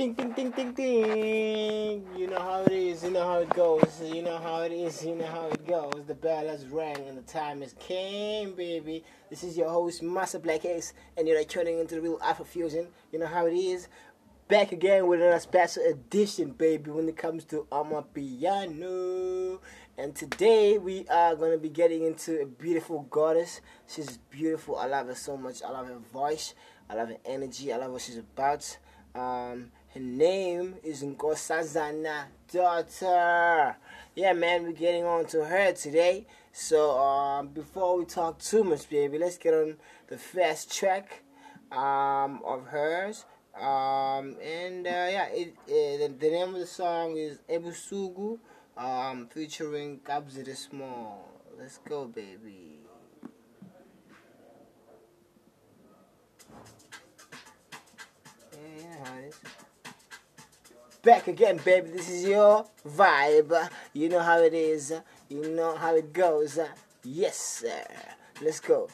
Ding, ding, ding, ding, ding. You know how it is, you know how it goes, you know how it is, you know how it goes. The bell has rang and the time has came, baby. This is your host, Master Black Ace, and you're tuning into the real Alpha Fusion. You know how it is. Back again with another special edition, baby, when it comes to Amapiano. And today we are going to be getting into a beautiful goddess. She's beautiful. I love her so much. I love her voice. I love her energy. I love what she's about. Um, her name is Nkosazana Daughter. Yeah, man, we're getting on to her today. So, um, before we talk too much, baby, let's get on the first track um, of hers. Um, and uh, yeah, it, it, the, name of the song is Ebusuku, um, featuring the Small. Let's go, baby. Yeah, you know how it is. Back again, baby. This is your vibe. You know how it is. You know how it goes. Yes, sir. Let's go.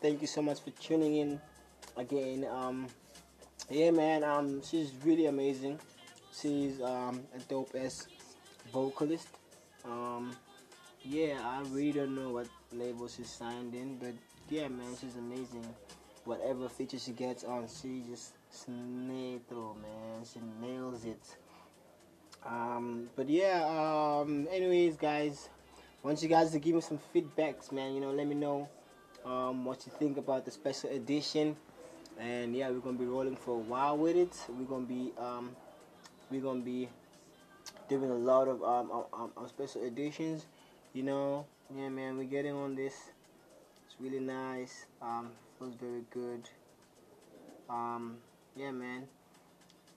Thank you so much for tuning in again. Um, yeah, man. Um, she's really amazing. She's um a dope ass vocalist. Um, yeah, I really don't know what label she's signed in, but yeah, man, she's amazing. Whatever feature she gets on, she just snail through, man. She nails it. Um, but yeah, um, anyways, guys, I want you guys to give me some feedbacks, man. You know, let me know um, what you think about the special edition. And yeah, we're gonna be rolling for a while with it. We're gonna be um, we're gonna be doing a lot of um, special editions. You know, yeah, man, we're getting on this. It's really nice. Um, feels very good. Um, yeah, man.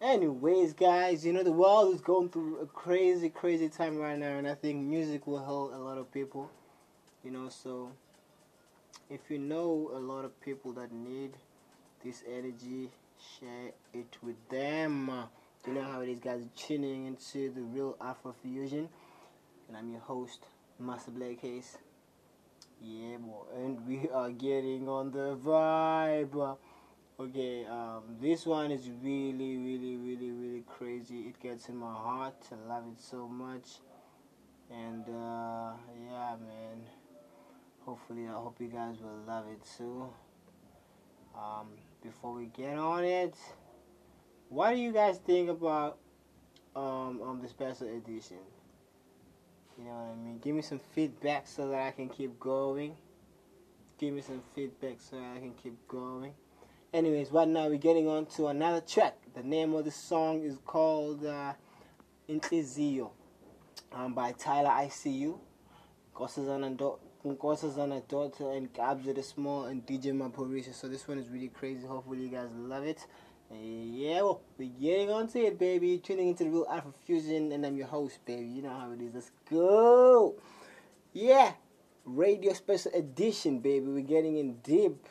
Anyways, guys, you know the world is going through a crazy, crazy time right now, and I think music will help a lot of people. You know, so if you know a lot of people that need this energy, share it with them. You know how it is, guys. Tuning into the real Afro Fusion, and I'm your host, Master Black Ace. Yeah, boy, and we are getting on the vibe. Okay, um, this one is really, really, really, really crazy. It gets in my heart. I love it so much, and uh, yeah, man. Hopefully, I hope you guys will love it too. Um, before we get on it, what do you guys think about um, um the special edition? You know what I mean? Give me some feedback so that I can keep going. Give me some feedback so I can keep going. Anyways, right now we're getting on to another track. The name of the song is called uh, Intlizio um, by Tyler ICU. Nkosazana Nkosazana Daughter and Kabza De Small and DJ Maphorisa. So this one is really crazy. Hopefully you guys love it. Uh, yeah, well, we're getting on to it, baby. Tuning into the Real Alpha Fusion, and I'm your host, baby. You know how it is. Let's go. Yeah, radio special edition, baby. We're getting in deep.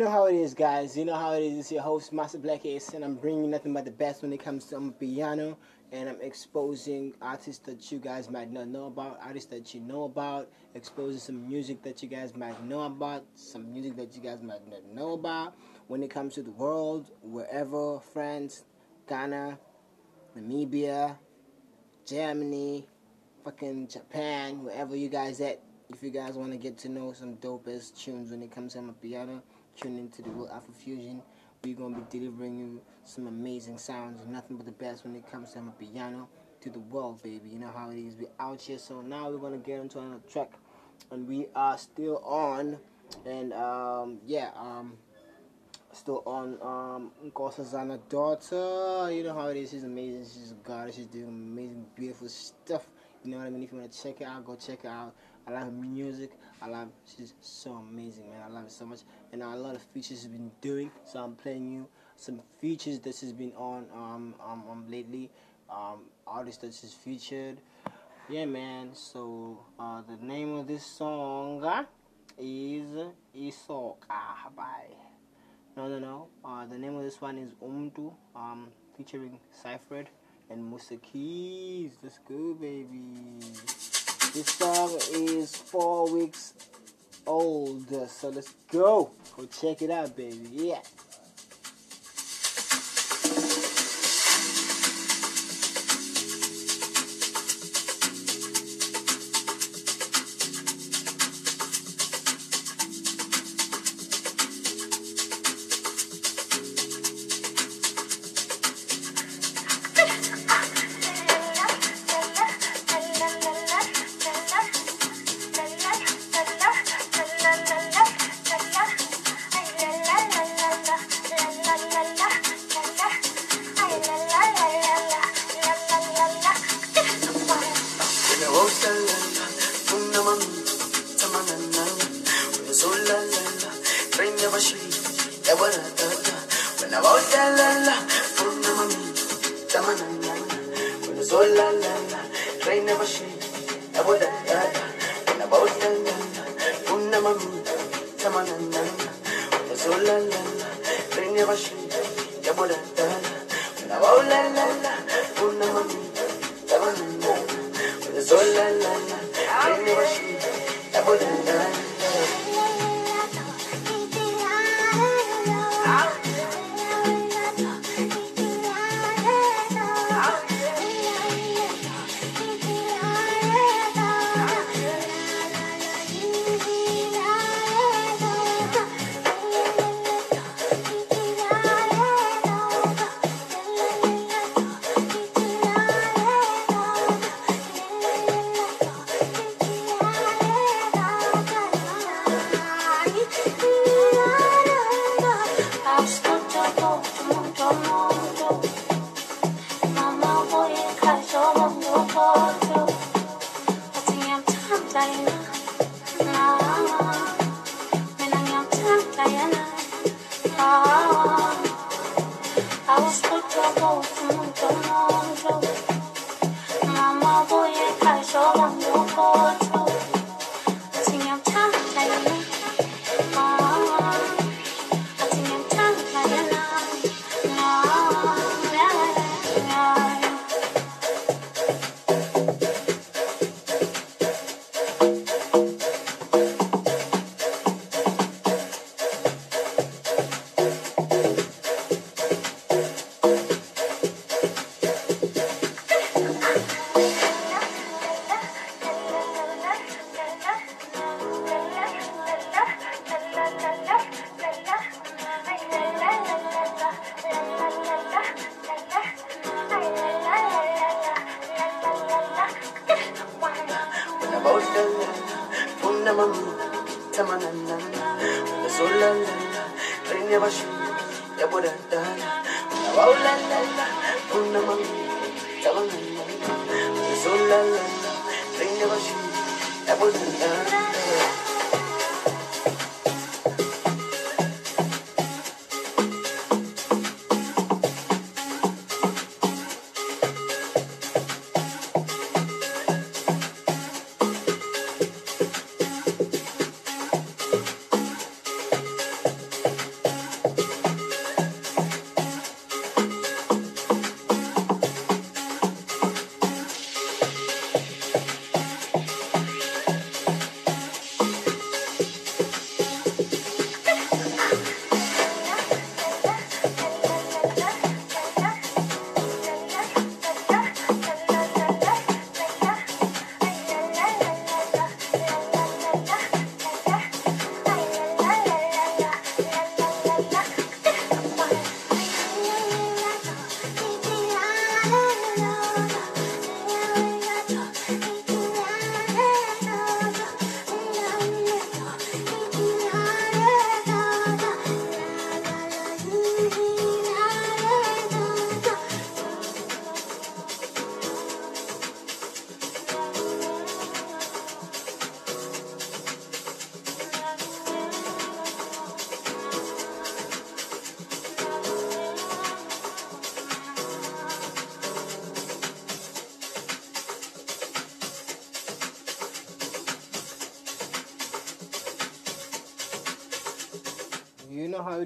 Know how it is, guys. You know how it is. It's your host, Master Black Ace, and I'm bringing nothing but the best when it comes to um, piano. And I'm exposing artists that you guys might not know about, artists that you know about, exposing some music that you guys might know about, some music that you guys might not know about. When it comes to the world, wherever, France, Ghana, Namibia, Germany, fucking Japan, wherever you guys at. If you guys want to get to know some dope ass tunes when it comes to amapiano, tune into the World Afro Fusion. We're gonna be delivering you some amazing sounds, nothing but the best when it comes to amapiano to the world, baby. You know how it is. We're out here, so now we're gonna get into another track, and we are still on, and um, yeah, um, still on um Nkosazana daughter. You know how it is. She's amazing. She's a goddess. She's doing amazing, beautiful stuff. You know what I mean? If you wanna check it out, go check it out. I love music. I love. She's so amazing, man. I love it so much. And a lot of features she's been doing. So I'm playing you some features that she's been on um um, um lately. Um, artists that she's featured. Yeah, man. So uh, the name of this song uh, is Isoka by. No, no, no. Uh, the name of this one is Umtu, um, featuring Cyphered and Musa Keys. Let's go, baby. This song is four weeks old, so let's go. Go check it out, baby. Yeah.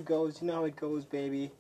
It goes. You know how it goes, baby.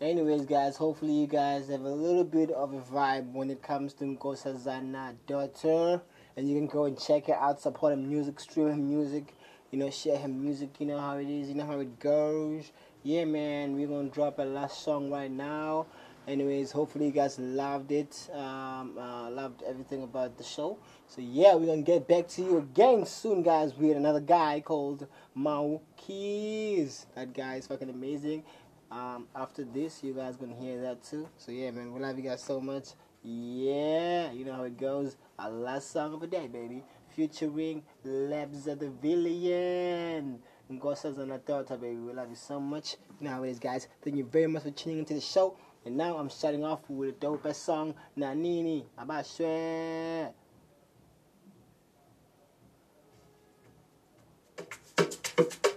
Anyways, guys, hopefully you guys have a little bit of a vibe when it comes to Nkosazana daughter. And you can go and check her out, support her music, stream her music, you know, share her music. You know how it is, you know how it goes. Yeah, man, we're gonna drop a last song right now. Anyways, hopefully you guys loved it. Um, uh, loved everything about the show. So yeah, we're gonna get back to you again soon, guys, with another guy called Mhaw Keys. That guy is fucking amazing. Um, after this, you guys gonna hear that too. So yeah, man, we love you guys so much. Yeah, you know how it goes. Our last song of the day, baby, featuring Lebza the Villain. Nkosazana Daughter, baby. We love you so much. Is, guys. Thank you very much for tuning into the show. And now I'm starting off with the dopest song, Nanini, Abashwe. Na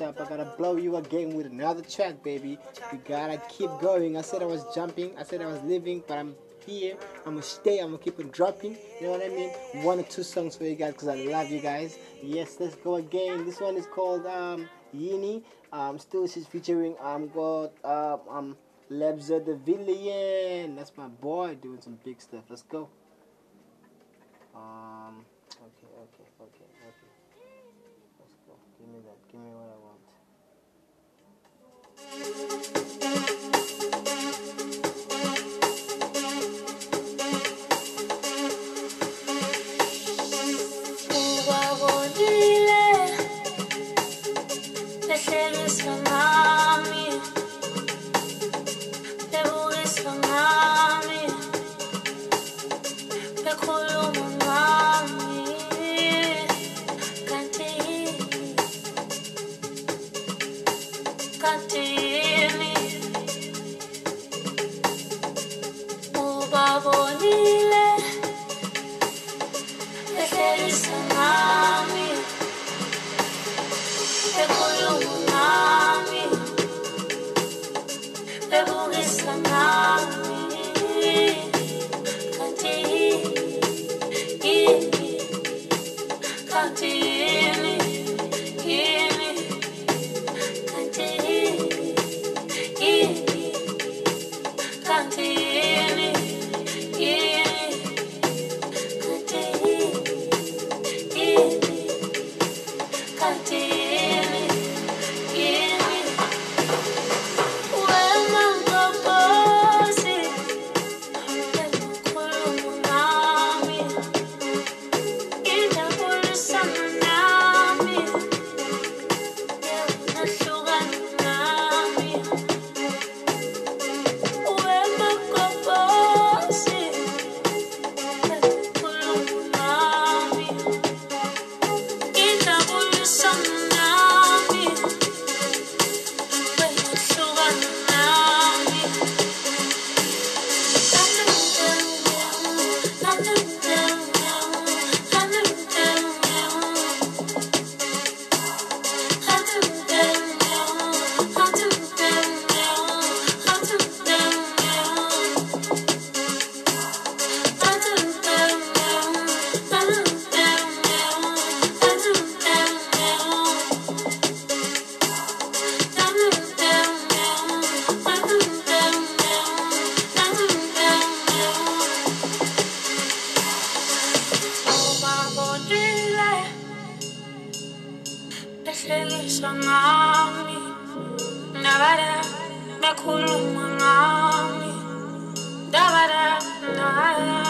stop, I gotta blow you again with another track, baby. We gotta keep going. I said I was jumping, I said I was leaving, but I'm here. I'm gonna stay, I'm gonna keep on dropping. You know what I mean? One or two songs for you guys because I love you guys. Yes, let's go again. This one is called um, Yini. Um, still, she's featuring um, got um, um, Lebza the Villain. That's my boy doing some big stuff. Let's go. Um, Nabada bekhuluma ngami dabada dabada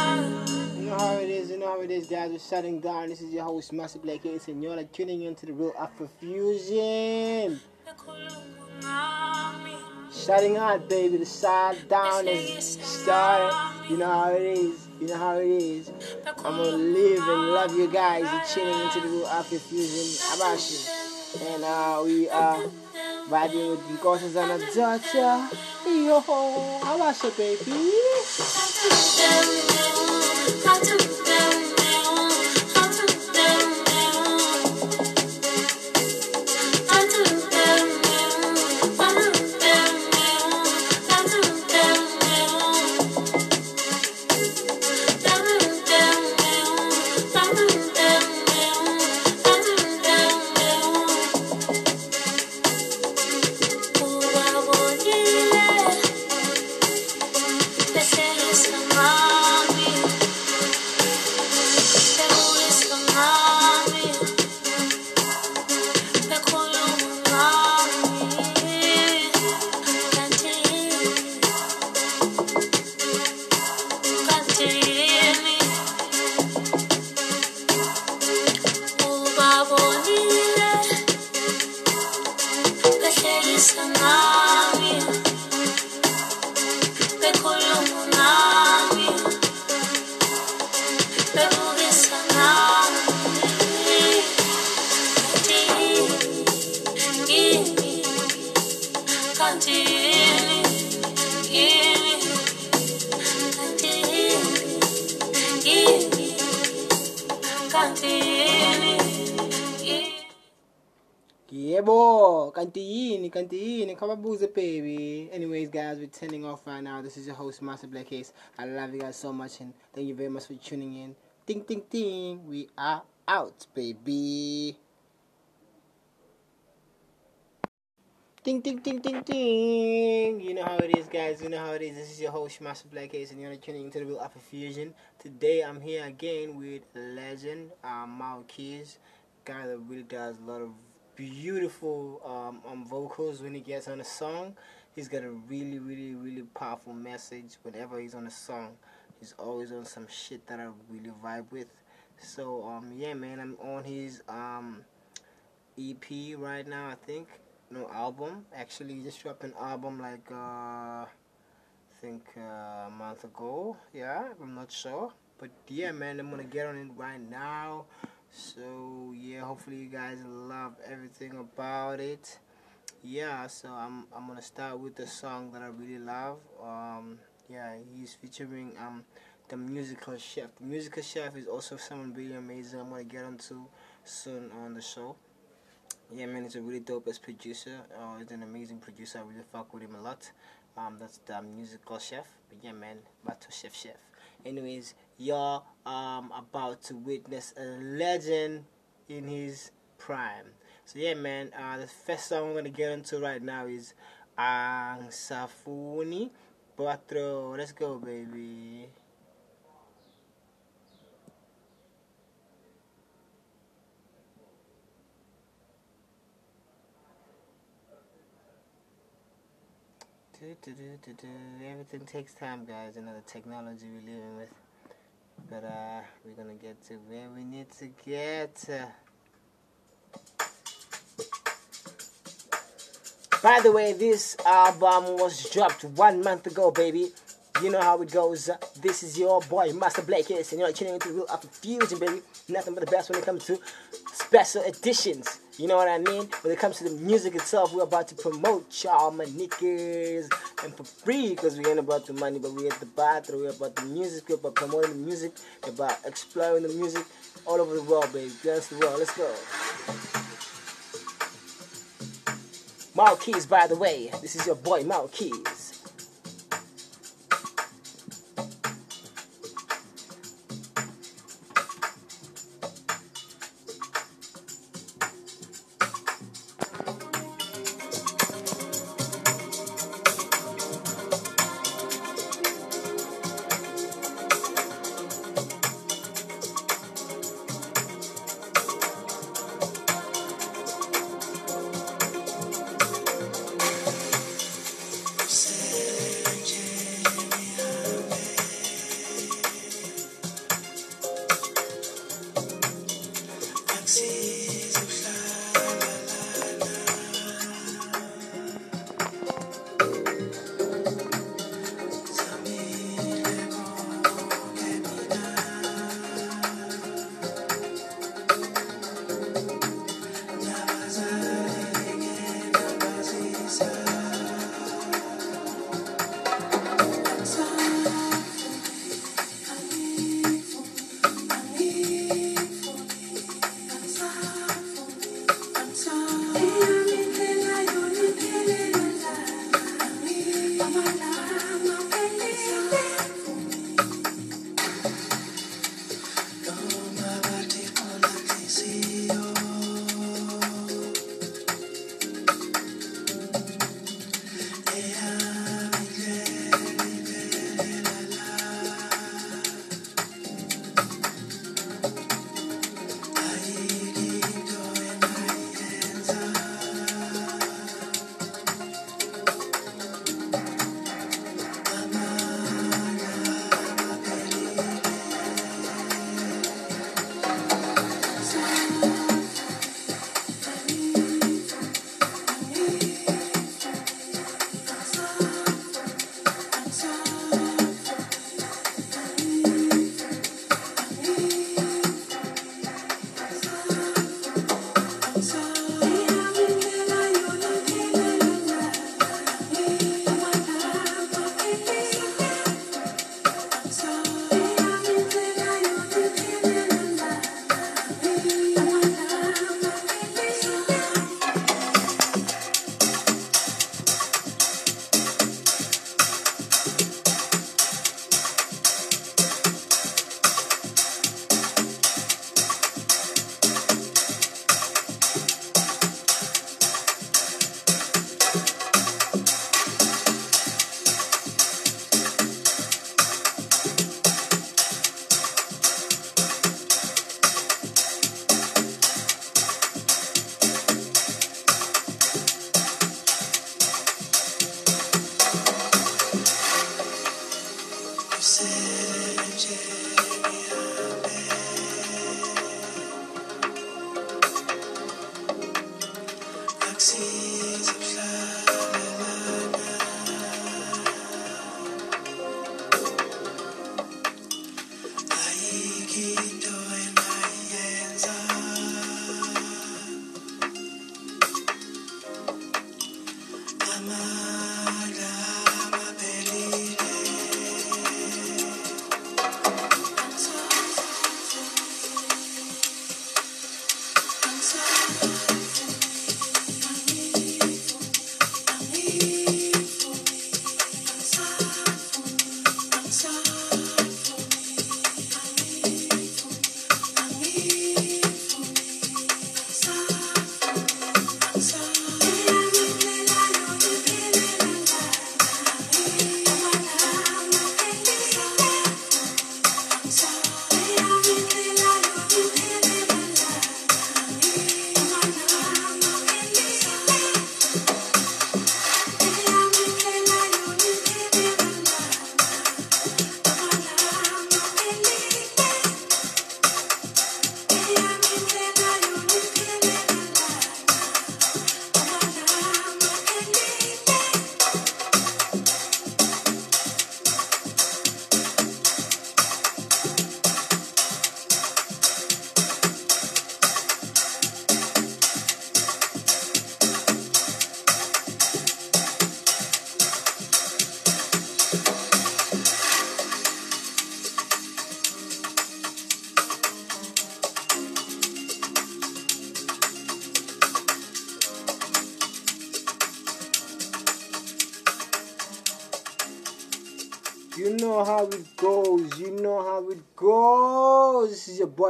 You know how it is, you know how it is, guys. We're shutting down. This is your host, Master Black Ace, and you're like tuning into the real Afro Fusion. Shutting out, baby. The side down is started. You know how it is. You know how it is. I'm gonna live and love you guys. You're tuning into the real Afro Fusion. Abashi. And uh, we are vibing with Nkosazana Daughter. Yo, Abashi, baby. This is your host, Master Black Ace. I love you guys so much and thank you very much for tuning in. Ding, ding, ding. We are out, baby. Ding, ding, ding, ding, ding. You know how it is, guys. You know how it is. This is your host, Master Black Ace, and you're tuning into the Real Alpha Fusion. Today, I'm here again with legend, um, Mal Keys, guy that really does a lot of beautiful um, um, vocals when he gets on a song. He's got a really, really, really powerful message whenever he's on a song. He's always on some shit that I really vibe with. So um, yeah, man, I'm on his um, EP right now. I think no album. Actually, he just dropped an album like uh, I think uh, a month ago. Yeah, I'm not sure, but yeah, man, I'm gonna get on it right now. So yeah, hopefully you guys love everything about it. Yeah, so I'm I'm gonna start with the song that I really love. Um, yeah, he's featuring um the musical chef. The musical chef is also someone really amazing. I'm gonna get onto soon on the show. Yeah, man, he's a really dope as producer. Uh, he's an amazing producer. I really fuck with him a lot. Um, that's the musical chef. But yeah, man, Bato Chef Chef. Anyways, you're um about to witness a legend in his prime. So yeah, man. Uh, the first song I'm gonna get into right now is Ang Safuni Patro. Let's go, baby. Everything takes time, guys. You know the technology we're living with. But uh, we're gonna get to where we need to get. By the way, this album was dropped one month ago, baby. You know how it goes. This is your boy, Master Black Ace and you're tuning into Real Afro Fusion, baby. Nothing but the best when it comes to special editions. You know what I mean? When it comes to the music itself, we're about to promote y'all, my and for free because we ain't about the money, but we at the bathroom. We're about the music, we're about promoting the music, we're about exploring the music all over the world, baby. Dance the world. Let's go. Mhaw Keys, by the way. This is your boy, Mhaw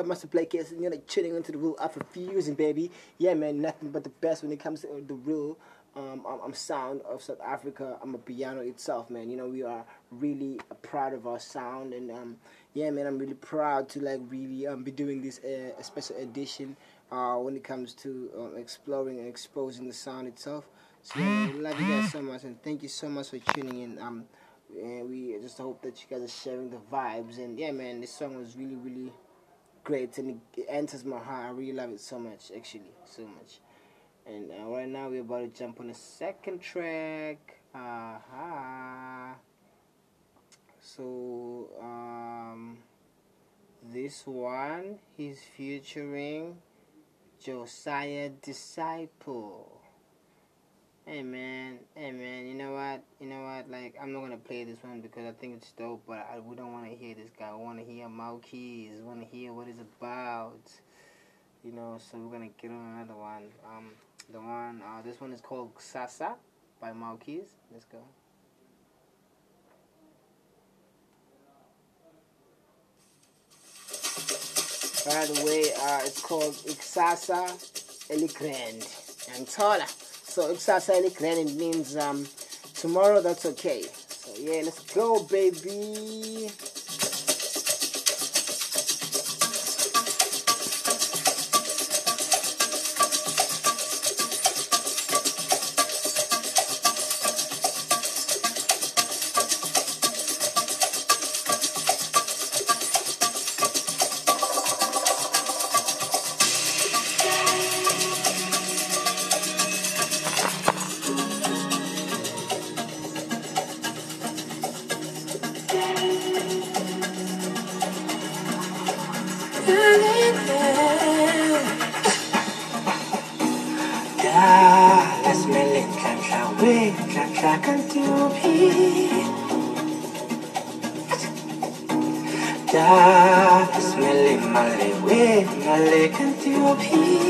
boy Master Black Ace, and you're like chilling into the real Afro Fusion, baby. Yeah, man, nothing but the best when it comes to the real um, um, um, sound of South Africa. amapiano itself, man. You know, we are really proud of our sound, and um, yeah, man, I'm really proud to like really um, be doing this uh, special edition uh, when it comes to um, exploring and exposing the sound itself. So, yeah, we love you guys so much, and thank you so much for tuning in. Um, and we just hope that you guys are sharing the vibes. And yeah, man, this song was really, really great, and it, enters my heart. I really love it so much, actually, so much. And uh, right now we're about to jump on the second track. Aha. So um, this one he's featuring Josiah Disciple. Hey man, hey man, you know what? You know what? Like, I'm not gonna play this one because I think it's dope, but I, we don't want to hear this guy. We want to hear Mhaw Keys. We want to hear what it's about. You know, so we're gonna get on another one. Um, the one, uh, this one is called Sasa by Mhaw Keys. Let's go. By the way, uh, it's called Iksasa Elikrand and Tola. So Iksasa it means um, tomorrow that's okay. So yeah, let's go, baby. Until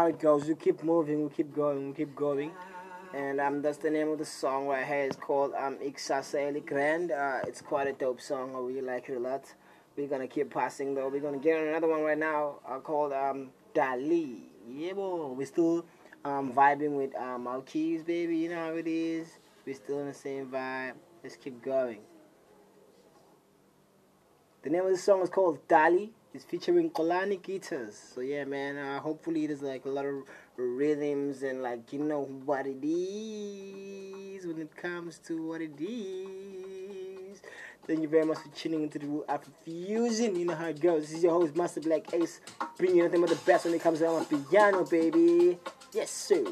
how it goes. We keep moving. We keep going. We keep going. And um, that's the name of the song right here. It's called um, Ixasa Grand. Uh, it's quite a dope song. I really like it a lot. We're gonna keep passing though. We're gonna get on another one right now uh, called um, Dali. Yeah, boy. We're still um, vibing with um, our keys, baby. You know how it is. We're still in the same vibe. Let's keep going. The name of the song is called Dali. It's featuring Kolani guitars. So yeah, man. Uh, hopefully there's like a lot of rhythms and like you know what it is when it comes to what it is. Thank you very much for tuning into the Afro Fusion. You know how it goes. This is your host, Master Black Ace, bringing you nothing but the best when it comes to amapiano, baby. Yes, sir.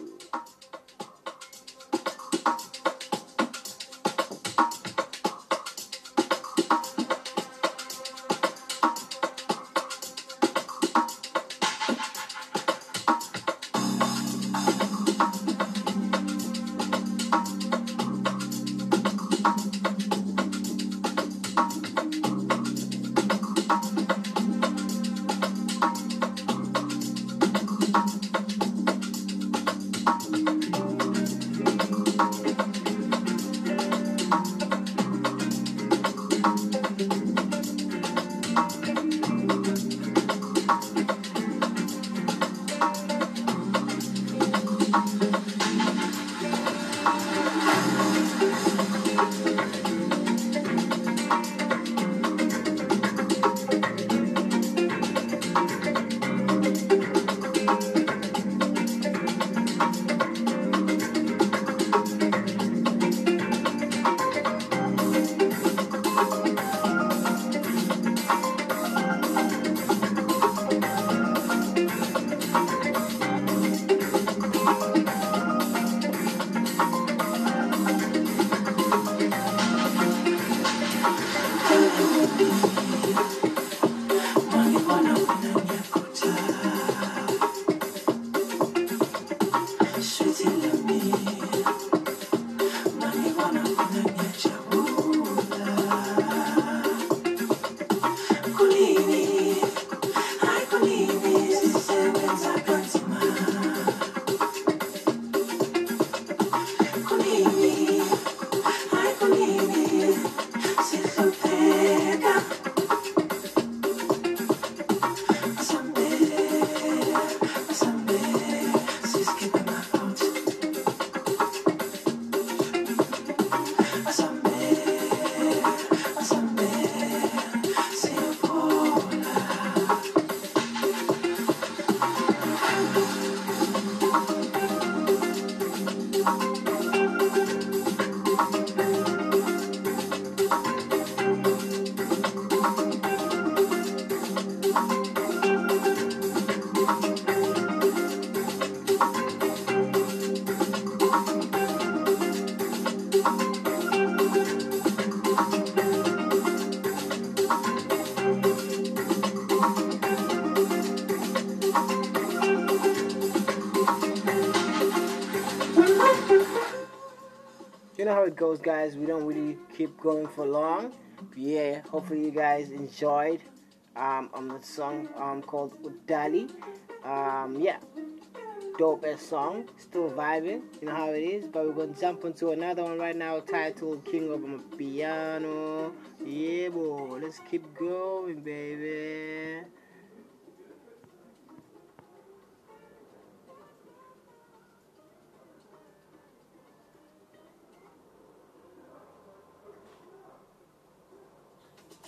Goes, guys. We don't really keep going for long. But yeah, hopefully you guys enjoyed um, on the song um, called Udali. Um, yeah, dope ass song. Still vibing. You know how it is. But we're gonna jump into another one right now titled King of Piano. Yeah, boy. Let's keep going, baby.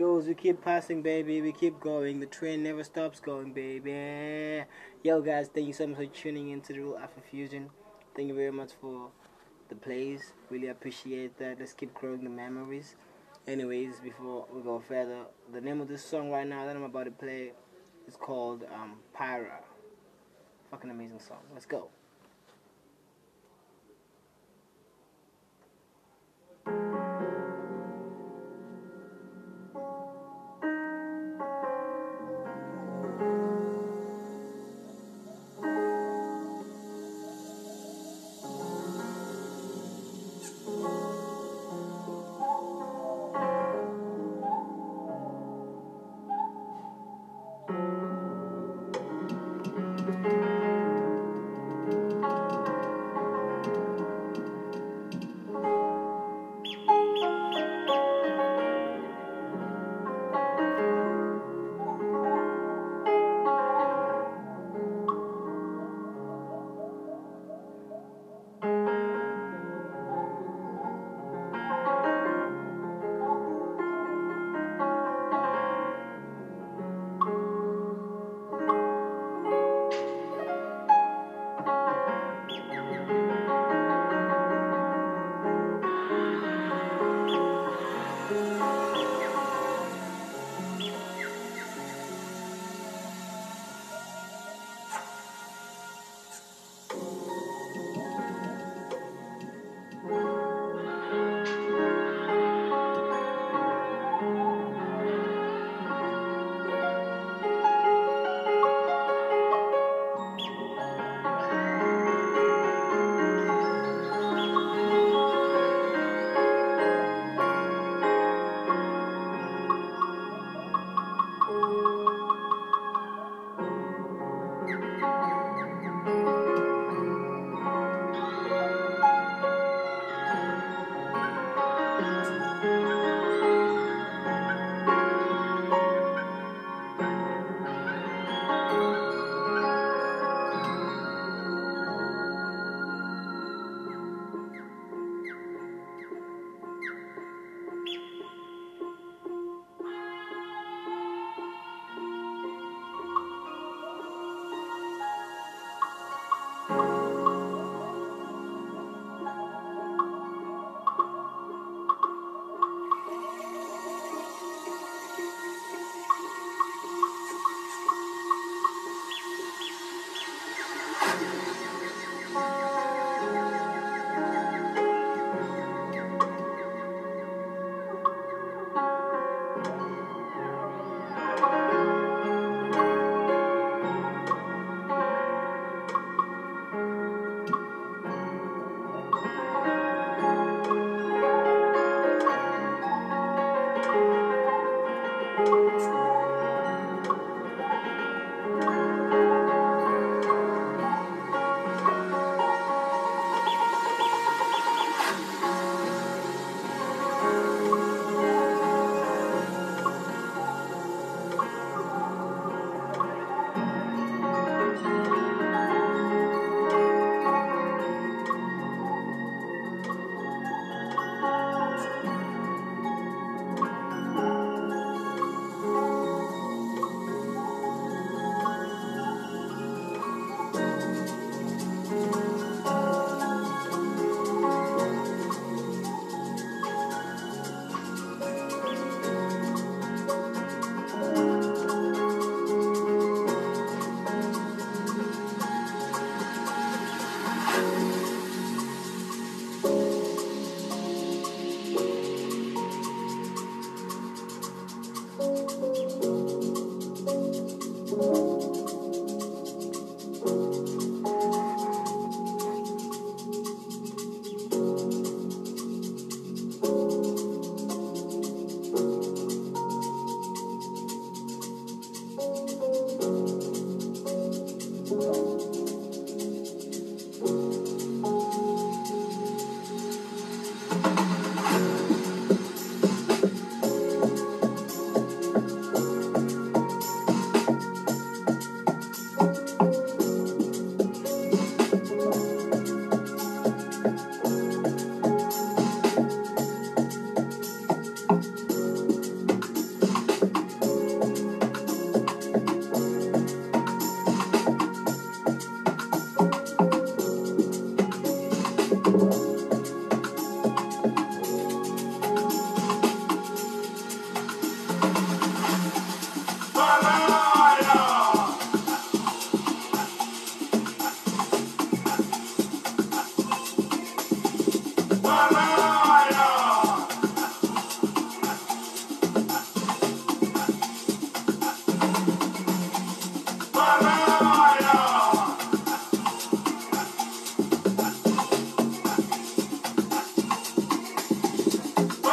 goes. We keep passing, baby. We keep going. The train never stops going, baby. Yo, guys, thank you so much for tuning into the Real Afro Fusion. Thank you very much for the plays. Really appreciate that. Let's keep growing the memories. Anyways, before we go further, the name of this song right now that I'm about to play is called um, Pyra. Fucking amazing song. Let's go.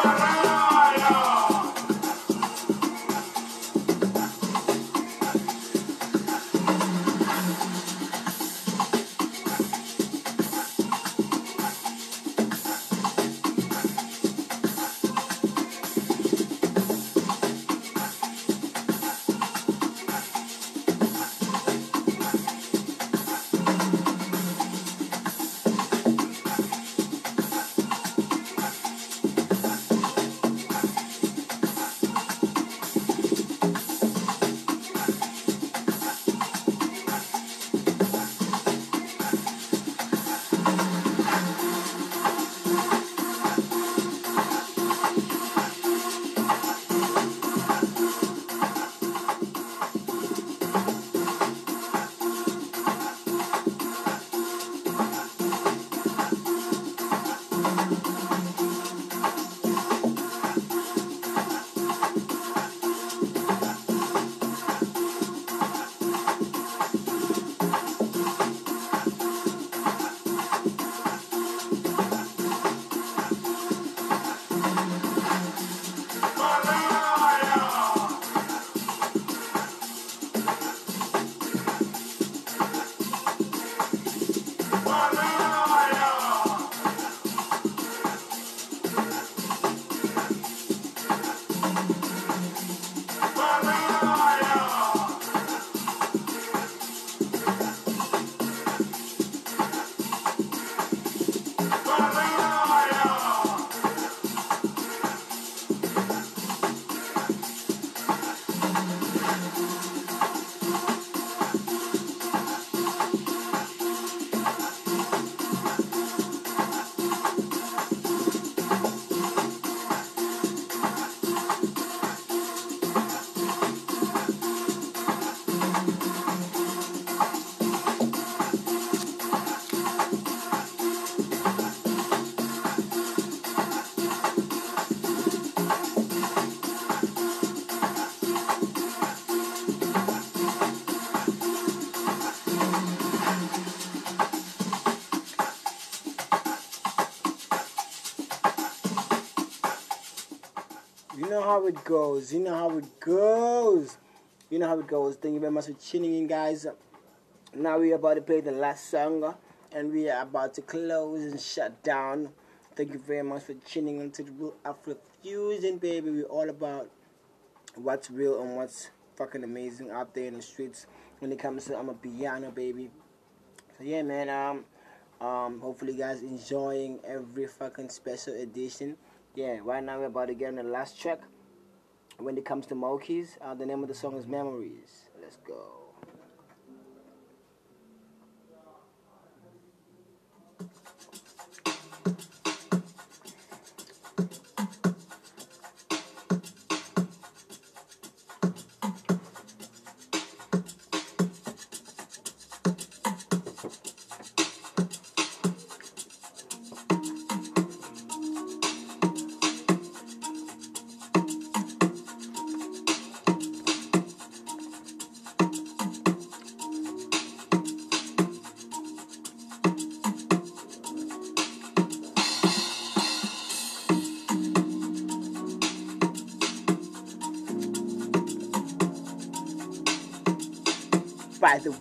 Bye. How it goes. You know how it goes. You know how it goes. Thank you very much for tuning in, guys. Now we're about to play the last song, and we are about to close and shut down. Thank you very much for tuning in to the Real Afro Fusion, baby. We're all about what's real and what's fucking amazing out there in the streets when it comes to amapiano, baby. So yeah, man. Um, um, hopefully, you guys enjoying every fucking special edition. Yeah, right now we're about to get on the last track. When it comes to Mhaw Keys, uh, the name of the song is Memories. Let's go.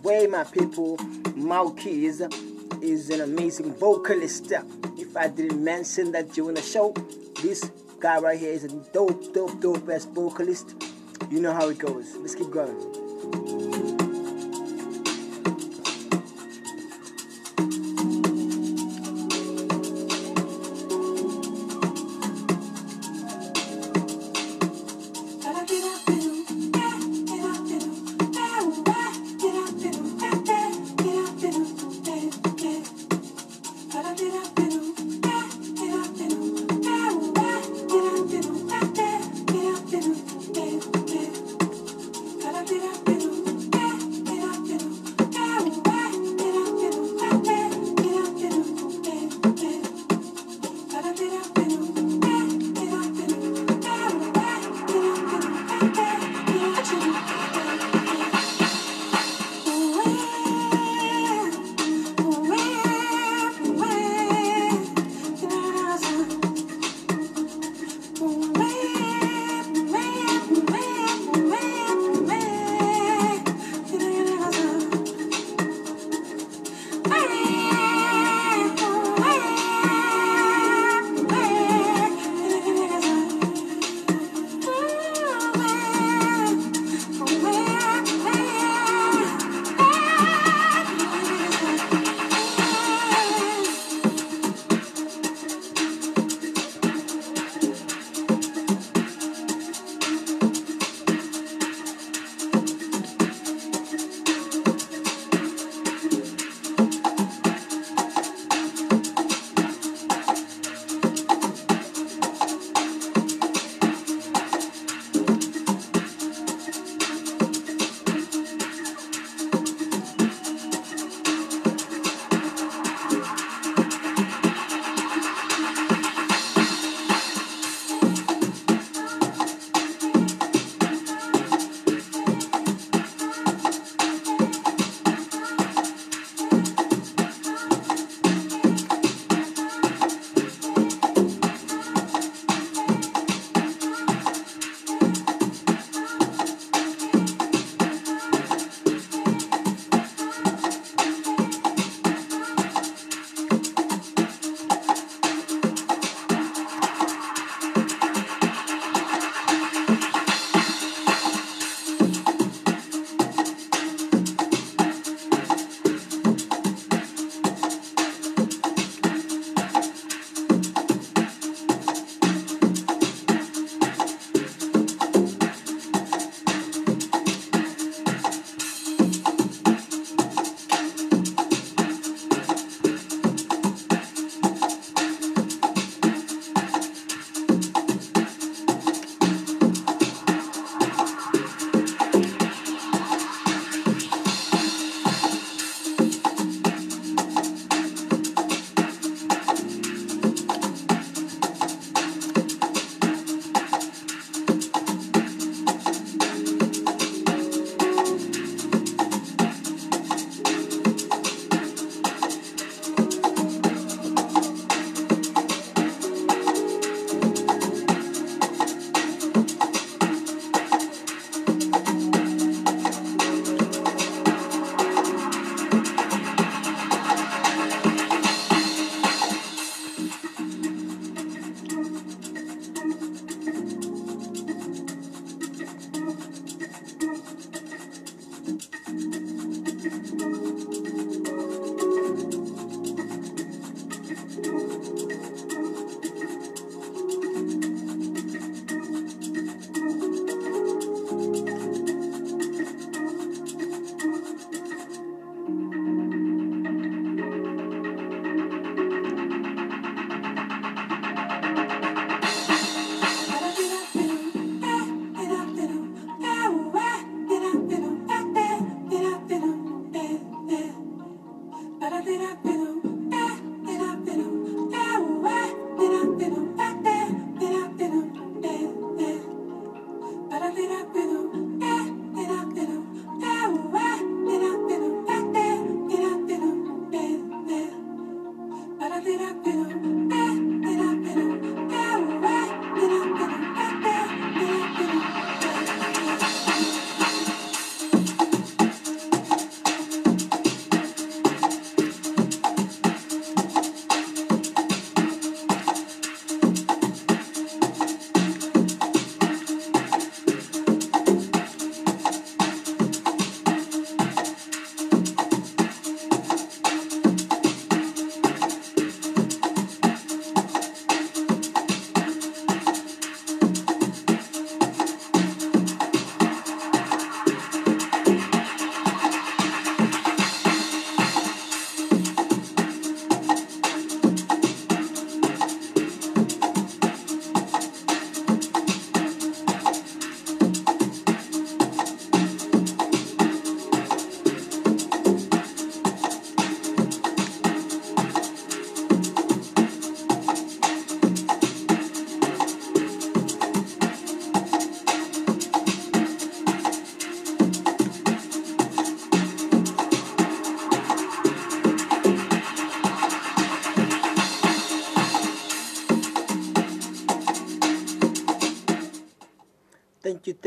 Way, my people, Mhaw Keys is an amazing vocalist. If I didn't mention that during the show, this guy right here is a dope, dope, dope ass vocalist. You know how it goes. Let's keep going.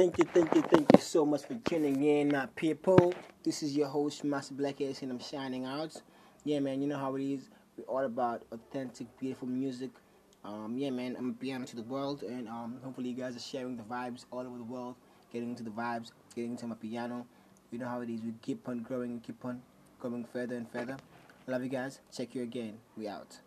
Thank you, thank you, thank you so much for tuning in, my people. This is your host, Master Black Ace, and I'm shining out. Yeah, man, you know how it is. We're all about authentic, beautiful music. Um, yeah, man, amapiano to the world, and um, hopefully you guys are sharing the vibes all over the world, getting into the vibes, getting into amapiano. You know how it is. We keep on growing and keep on going further and further. I love you guys. Check you again. We out.